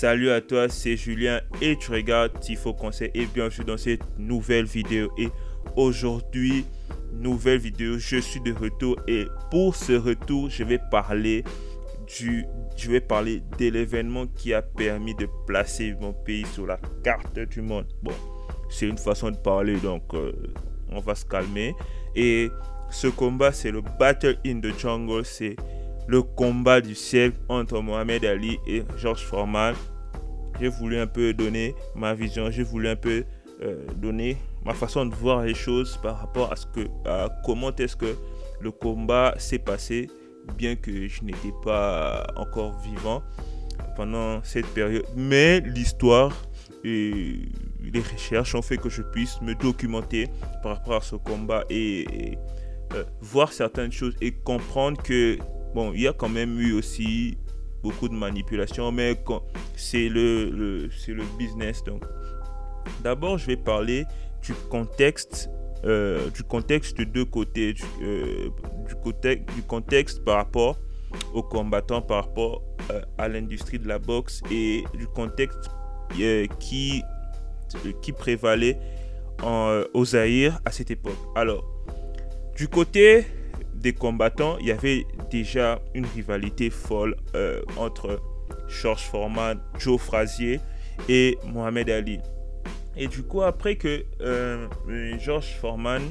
Salut à toi, c'est Julien et tu regardes Tifo Conseil et bienvenue dans cette nouvelle vidéo. Et aujourd'hui, nouvelle vidéo, je suis de retour et pour ce retour, je vais parler du je vais parler de l'événement qui a permis de placer mon pays sur la carte du monde. Bon, c'est une façon de parler donc euh, on va se calmer et ce combat c'est le Battle in the Jungle, c'est le combat du siècle entre Mohamed Ali et George Foreman. J'ai voulu un peu donner ma vision, j'ai voulu un peu euh, donner ma façon de voir les choses par rapport à ce que à comment est-ce que le combat s'est passé bien que je n'étais pas encore vivant pendant cette période mais l'histoire et les recherches ont fait que je puisse me documenter par rapport à ce combat et, euh, voir certaines choses et comprendre que Bon, il y a quand même eu aussi beaucoup de manipulation, mais c'est le, c'est le business. Donc, d'abord, je vais parler du contexte, euh, du contexte de deux côtés, du, euh, du, côté, du contexte par rapport aux combattants, par rapport euh, à l'industrie de la boxe et du contexte qui, qui prévalait en, aux Zaïre à cette époque. Alors, du côté des combattants, il y avait déjà une rivalité folle euh, entre George Foreman, Joe Frazier et Mohamed Ali. Et du coup, après que euh, George Foreman,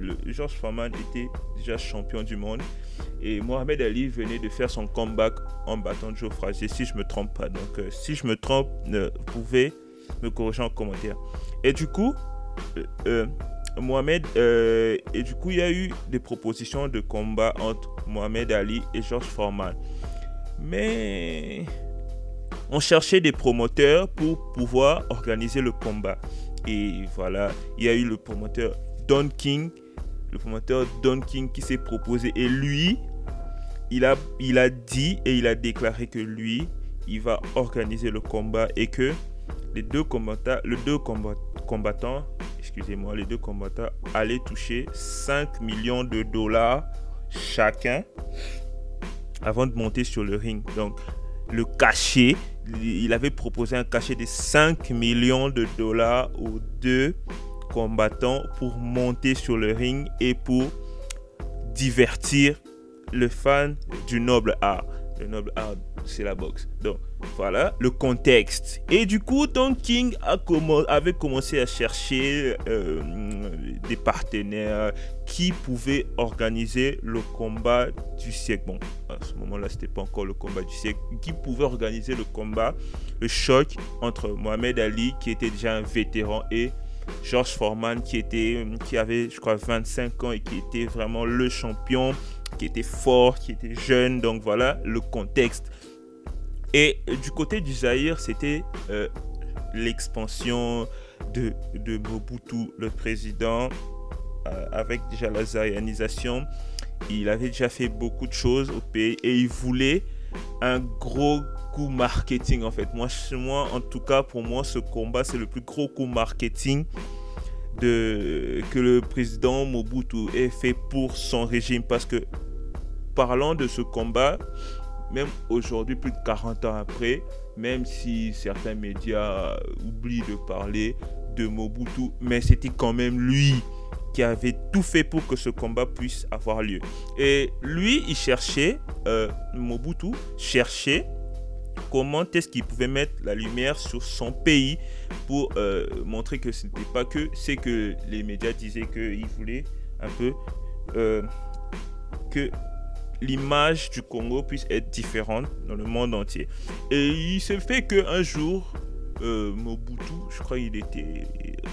le, George Foreman était déjà champion du monde et Mohamed Ali venait de faire son comeback en battant Joe Frazier, si je me trompe pas. Donc, euh, si je me trompe, vous pouvez me corriger en commentaire. Et du coup, Mohamed, euh, et du coup, il y a eu des propositions de combat entre Mohamed Ali et George Foreman. Mais on cherchait des promoteurs pour pouvoir organiser le combat. Et voilà, il y a eu le promoteur Don King, le promoteur Don King qui s'est proposé. Et lui, il a, dit et il a déclaré que lui, il va organiser le combat et que les deux combattants, les deux combattants excusez-moi, les deux combattants allaient toucher 5 millions de dollars chacun avant de monter sur le ring. Donc, le cachet, il avait proposé un cachet de 5 millions de dollars aux deux combattants pour monter sur le ring et pour divertir le fan du noble art. C'est la boxe. Donc, voilà le contexte. Et du coup, Don King avait commencé à chercher euh, des partenaires qui pouvaient organiser le combat du siècle. Bon, à ce moment-là, c'était pas encore le combat du siècle. Qui pouvait organiser le combat, le choc entre Mohamed Ali, qui était déjà un vétéran, et George Foreman, qui, était, qui avait, je crois, 25 ans et qui était vraiment le champion, qui était fort, qui était jeune. Donc voilà le contexte. Et du côté du Zaïre, c'était euh, l'expansion de, de, Mobutu, le président, euh, avec déjà la zaïanisation. Il avait déjà fait beaucoup de choses au pays et il voulait un gros coup marketing en fait. Moi, moi en tout cas, pour moi, ce combat, c'est le plus gros coup marketing de, que le président Mobutu ait fait pour son régime. Parce que, parlant de ce combat, même aujourd'hui, plus de 40 ans après, même si certains médias oublient de parler de Mobutu, mais c'était quand même lui qui avait tout fait pour que ce combat puisse avoir lieu. Et lui, il cherchait, euh, Mobutu cherchait comment est-ce qu'il pouvait mettre la lumière sur son pays pour euh, montrer que ce n'était pas que c'est que les médias disaient qu'il voulait un peu euh, que l'image du Congo puisse être différente dans le monde entier. Et il se fait qu'un jour, euh, Mobutu, je crois qu'il était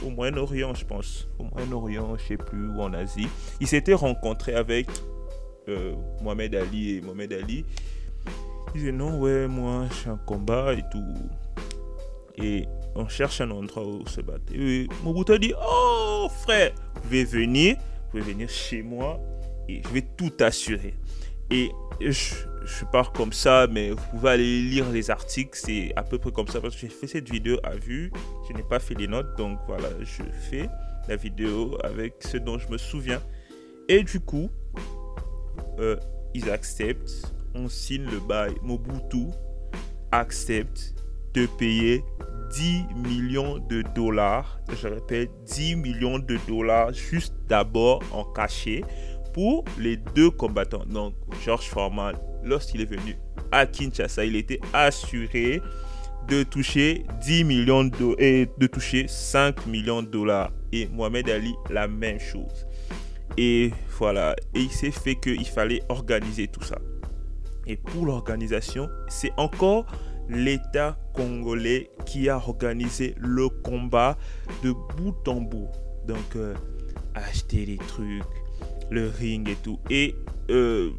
au Moyen-Orient, je pense, au Moyen-Orient, je sais plus, ou en Asie, il s'était rencontré avec euh, Mohamed Ali et Mohamed Ali. Il disait non, ouais, moi, je suis en combat et tout. Et on cherche un endroit où se battre. Et Mobutu a dit, oh frère, vous pouvez venir, vous pouvez venir chez moi et je vais tout assurer. Et je, je, pars comme ça, mais vous pouvez aller lire les articles, c'est à peu près comme ça, parce que j'ai fait cette vidéo à vue, je n'ai pas fait les notes, donc voilà, je fais la vidéo avec ce dont je me souviens. Et du coup, euh, ils acceptent, on signe le bail, Mobutu accepte te payer 10 millions de dollars. Je répète, 10 millions de dollars juste d'abord en cachet pour les deux combattants. Donc, George Foreman, lorsqu'il est venu à Kinshasa, il était assuré de toucher 10 millions de, et de toucher 5 millions de dollars. Et Mohamed Ali, la même chose. Et voilà, et il s'est fait qu'il fallait organiser tout ça. Et pour l'organisation, c'est encore l'État congolais qui a organisé le combat de bout en bout. Donc, euh, acheter les trucs, le ring et tout. Et euh,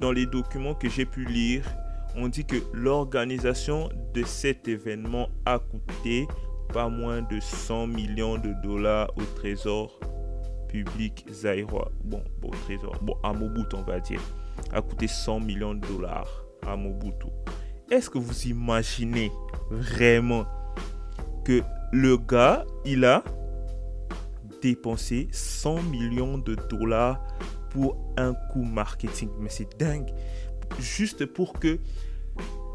dans les documents que j'ai pu lire, on dit que l'organisation de cet événement a coûté pas moins de 100 millions de dollars au trésor public zaïrois. Bon, au trésor, bon, à Mobutu, on va dire. A coûté 100 millions de dollars à Mobutu. Est-ce que vous imaginez vraiment que le gars, il a dépensé 100 millions de dollars pour un coup marketing Mais c'est dingue. Juste pour que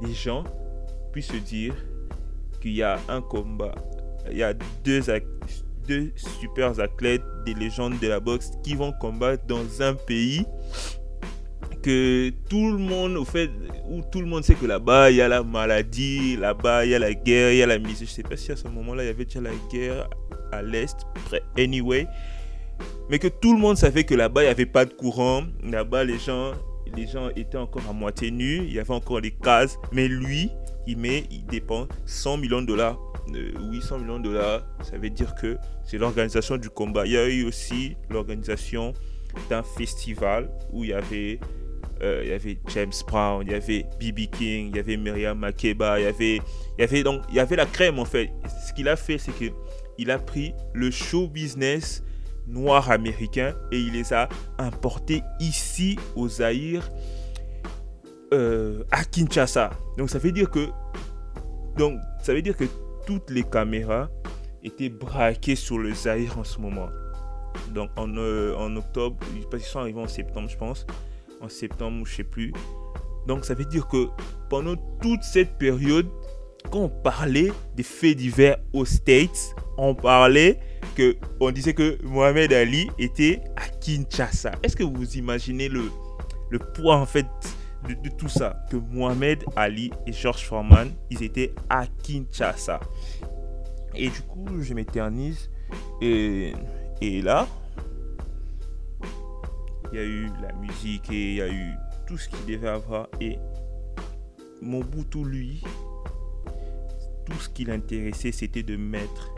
les gens puissent se dire qu'il y a un combat. Il y a deux, deux super athlètes, des légendes de la boxe qui vont combattre dans un pays que tout le monde, au fait, où tout le monde sait que là-bas, il y a la maladie, là-bas, il y a la guerre, il y a la misère. Je sais pas si à ce moment-là, il y avait déjà la guerre à l'Est, anyway. Mais que tout le monde savait que là-bas, il n'y avait pas de courant. Là-bas, les gens, les gens étaient encore à moitié nus. Il y avait encore des cases. Mais lui, il met, il dépend 100 millions de dollars. Euh, 800 millions de dollars, ça veut dire que c'est l'organisation du combat. Il y a eu aussi l'organisation d'un festival où il y avait euh, il y avait James Brown, il y avait BB King, il y avait Myriam Makeba, il y avait, il y avait donc il y avait la crème en fait. Ce qu'il a fait, c'est que il a pris le show business noir américain et il les a importés ici au Zaïre, euh, à Kinshasa. Donc ça veut dire que donc ça veut dire que toutes les caméras étaient braquées sur le Zaïre en ce moment. Donc en, euh, en octobre, ils sont arrivés en septembre, je pense, en septembre je sais plus. Donc ça veut dire que pendant toute cette période, quand on parlait des faits divers aux States, on parlait que on disait que Mohamed Ali était à Kinshasa. Est-ce que vous imaginez le, le poids en fait de, tout ça? Que Mohamed Ali et George Foreman, ils étaient à Kinshasa. Et du coup, je m'éternise. Et, là, il y a eu la musique et il y a eu tout ce qu'il devait avoir. Et Mobutu, lui, tout ce qui l'intéressait, c'était de mettre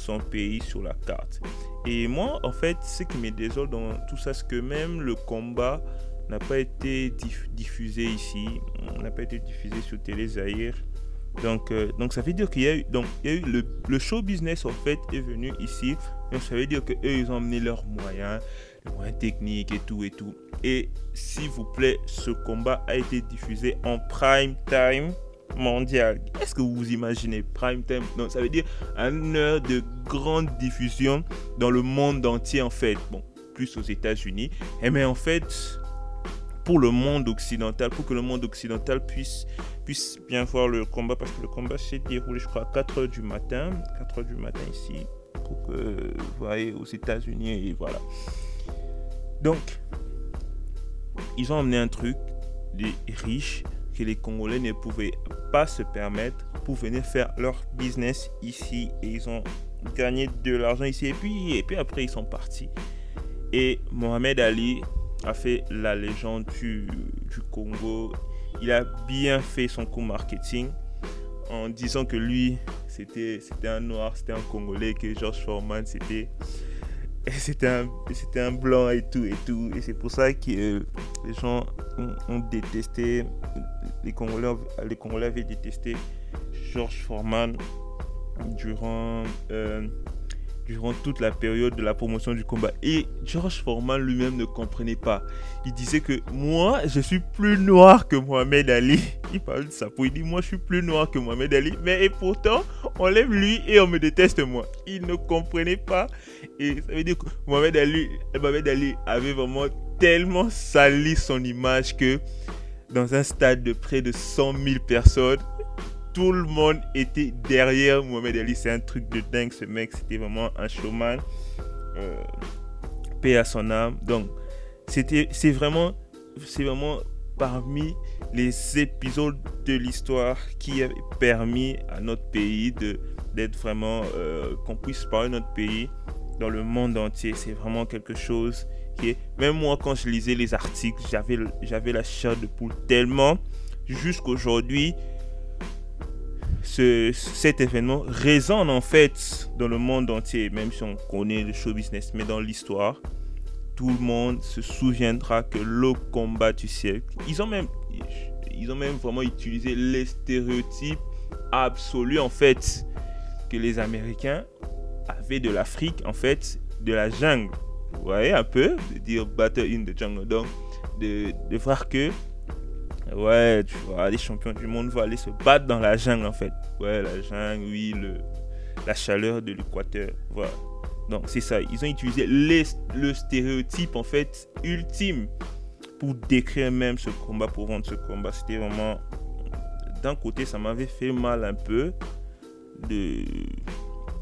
son pays sur la carte. Et moi, en fait, ce qui me désole dans tout ça, c'est que même le combat n'a pas été diffusé ici, n'a pas été diffusé sur Télé Zahir. Donc, euh, donc ça veut dire qu'il y a eu, donc, il y a eu le, show business en fait est venu ici. Donc ça veut dire que eux ils ont amené leurs moyens, les moyens techniques et tout et tout. Et s'il vous plaît, ce combat a été diffusé en prime time mondial. Est-ce que vous imaginez prime time? Donc ça veut dire une heure de grande diffusion dans le monde entier en fait. Bon, plus aux États-Unis. Et eh mais en fait, pour le monde occidental, pour que le monde occidental puisse, bien voir le combat, parce que le combat s'est déroulé, je crois, à 4 h du matin. 4 h du matin ici, pour que vous voyez aux États-Unis, et voilà. Donc, ils ont emmené un truc des riches les Congolais ne pouvaient pas se permettre pour venir faire leur business ici. Et ils ont gagné de l'argent ici. Et puis, et puis après, ils sont partis. Et Mohamed Ali a fait la légende du, du Congo. Il a bien fait son coup marketing en disant que lui, c'était un noir, c'était un Congolais, que George Foreman, c'était c'était un, c'était un blanc et tout et tout. Et c'est pour ça que euh, les gens ont, détesté, les Congolais, les Congolais avaient détesté George Foreman durant, euh, durant toute la période de la promotion du combat. Et George Foreman lui-même ne comprenait pas. Il disait que moi, je suis plus noir que Mohamed Ali. Il parle de ça pour il dit moi, je suis plus noir que Mohamed Ali. Mais et pourtant, on lève lui et on me déteste moi. Il ne comprenait pas. Et ça veut dire que Mohamed Ali, Mohamed Ali avait vraiment tellement sali son image que dans un stade de près de 100 000 personnes, tout le monde était derrière Mohamed Ali. C'est un truc de dingue, ce mec. C'était vraiment un showman. Euh, paix à son âme. Donc, c'est vraiment, vraiment parmi les épisodes de l'histoire qui a permis à notre pays d'être vraiment, euh, qu'on puisse parler de notre pays dans le monde entier. C'est vraiment quelque chose qui est, même moi, quand je lisais les articles, j'avais, j'avais la chair de poule tellement jusqu'aujourd'hui cet événement résonne en fait dans le monde entier, même si on connaît le show business, mais dans l'histoire, tout le monde se souviendra que le combat du siècle, ils ont même, ils ont même vraiment utilisé les stéréotypes absolus en fait que les Américains avaient de l'Afrique, en fait, de la jungle. Vous voyez un peu, de dire battle in the jungle. Donc, de, de voir que Ouais, tu vois, les champions du monde vont aller se battre dans la jungle en fait. Ouais, la jungle, oui, le, la chaleur de l'équateur. Voilà. Donc c'est ça. Ils ont utilisé le stéréotype en fait ultime pour décrire même ce combat, pour vendre ce combat. C'était vraiment. D'un côté, ça m'avait fait mal un peu de,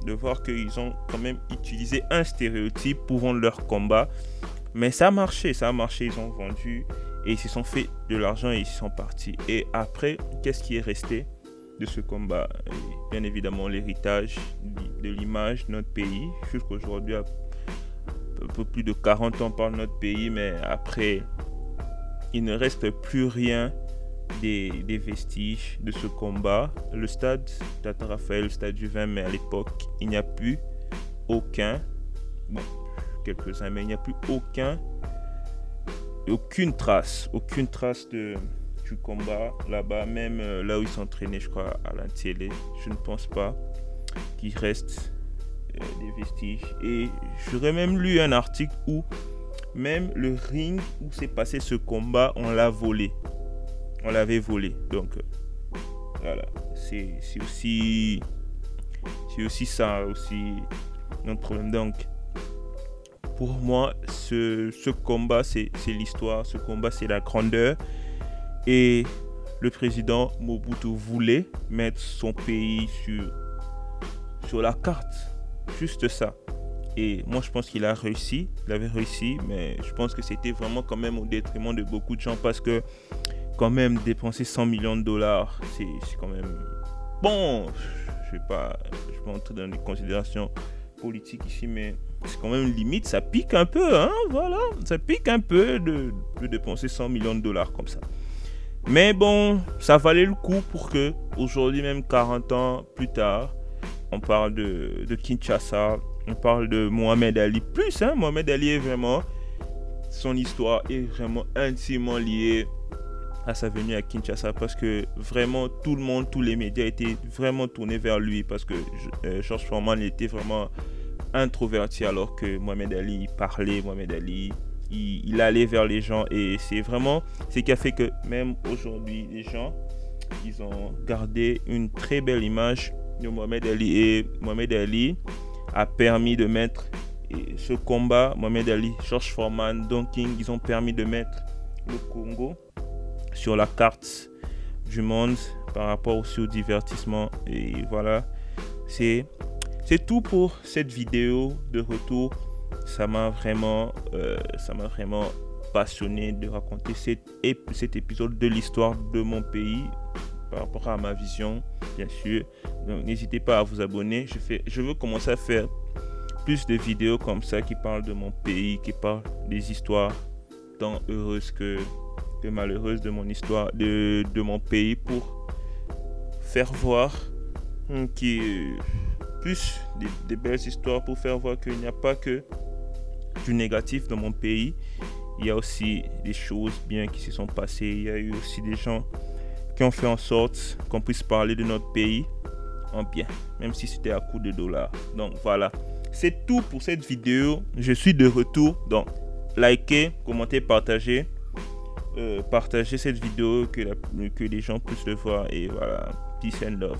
de voir qu'ils ont quand même utilisé un stéréotype pour vendre leur combat. Mais ça a marché, ça a marché. Ils ont vendu et ils se sont fait de l'argent et ils sont partis. Et après, qu'est-ce qui est resté de ce combat? Bien évidemment, l'héritage de l'image de notre pays. Jusqu'aujourd'hui, un peu plus de 40 ans par notre pays, mais après, il ne reste plus rien des, vestiges de ce combat. Le stade Tata Raphaël, le stade du 20 mais à l'époque, il n'y a plus aucun, bon, quelques-uns, mais il n'y a plus aucun aucune trace, aucune trace de, du combat là-bas, même euh, là où ils s'entraînaient, je crois, à la télé. Je ne pense pas qu'il reste euh, des vestiges. Et j'aurais même lu un article où même le ring où s'est passé ce combat, on l'a volé. On l'avait volé. Donc, euh, voilà. C'est aussi, aussi ça, aussi notre problème. Donc, pour moi, ce, combat, c'est l'histoire, ce combat, c'est la grandeur. Et le président Mobutu voulait mettre son pays sur, sur la carte. Juste ça. Et moi, je pense qu'il a réussi. Il avait réussi, mais je pense que c'était vraiment quand même au détriment de beaucoup de gens parce que quand même dépenser 100 millions de dollars, c'est quand même bon. Je ne vais pas, je vais entrer dans les considérations politiques ici, mais c'est quand même limite, ça pique un peu, hein, voilà, ça pique un peu de, dépenser 100 millions de dollars comme ça. Mais bon, ça valait le coup pour que, aujourd'hui, même 40 ans plus tard, on parle de, de Kinshasa, on parle de Mohamed Ali. Plus, hein, Mohamed Ali est vraiment, son histoire est vraiment intimement liée à sa venue à Kinshasa parce que vraiment tout le monde, tous les médias étaient vraiment tournés vers lui parce que euh, George Foreman était vraiment introverti alors que Mohamed Ali parlait, Mohamed Ali il, allait vers les gens et c'est vraiment ce qui a fait que même aujourd'hui les gens ils ont gardé une très belle image de Mohamed Ali et Mohamed Ali a permis de mettre ce combat Mohamed Ali, George Foreman, Don King ils ont permis de mettre le Congo sur la carte du monde par rapport aussi au divertissement et voilà. C'est c'est tout pour cette vidéo de retour. Ça m'a vraiment, euh, passionné de raconter cet, épisode de l'histoire de mon pays par rapport à ma vision, bien sûr. Donc n'hésitez pas à vous abonner. Je, veux commencer à faire plus de vidéos comme ça qui parlent de mon pays, qui parlent des histoires tant heureuses que, que malheureuses de mon histoire, de, de mon pays pour faire voir qui plus des, belles histoires pour faire voir qu'il n'y a pas que du négatif dans mon pays. Il y a aussi des choses bien qui se sont passées. Il y a eu aussi des gens qui ont fait en sorte qu'on puisse parler de notre pays en bien, même si c'était à coup de dollars. Donc voilà, c'est tout pour cette vidéo. Je suis de retour. Donc likez, commentez, partagez. Euh, partagez cette vidéo que, que les gens puissent le voir. Et voilà, peace and love.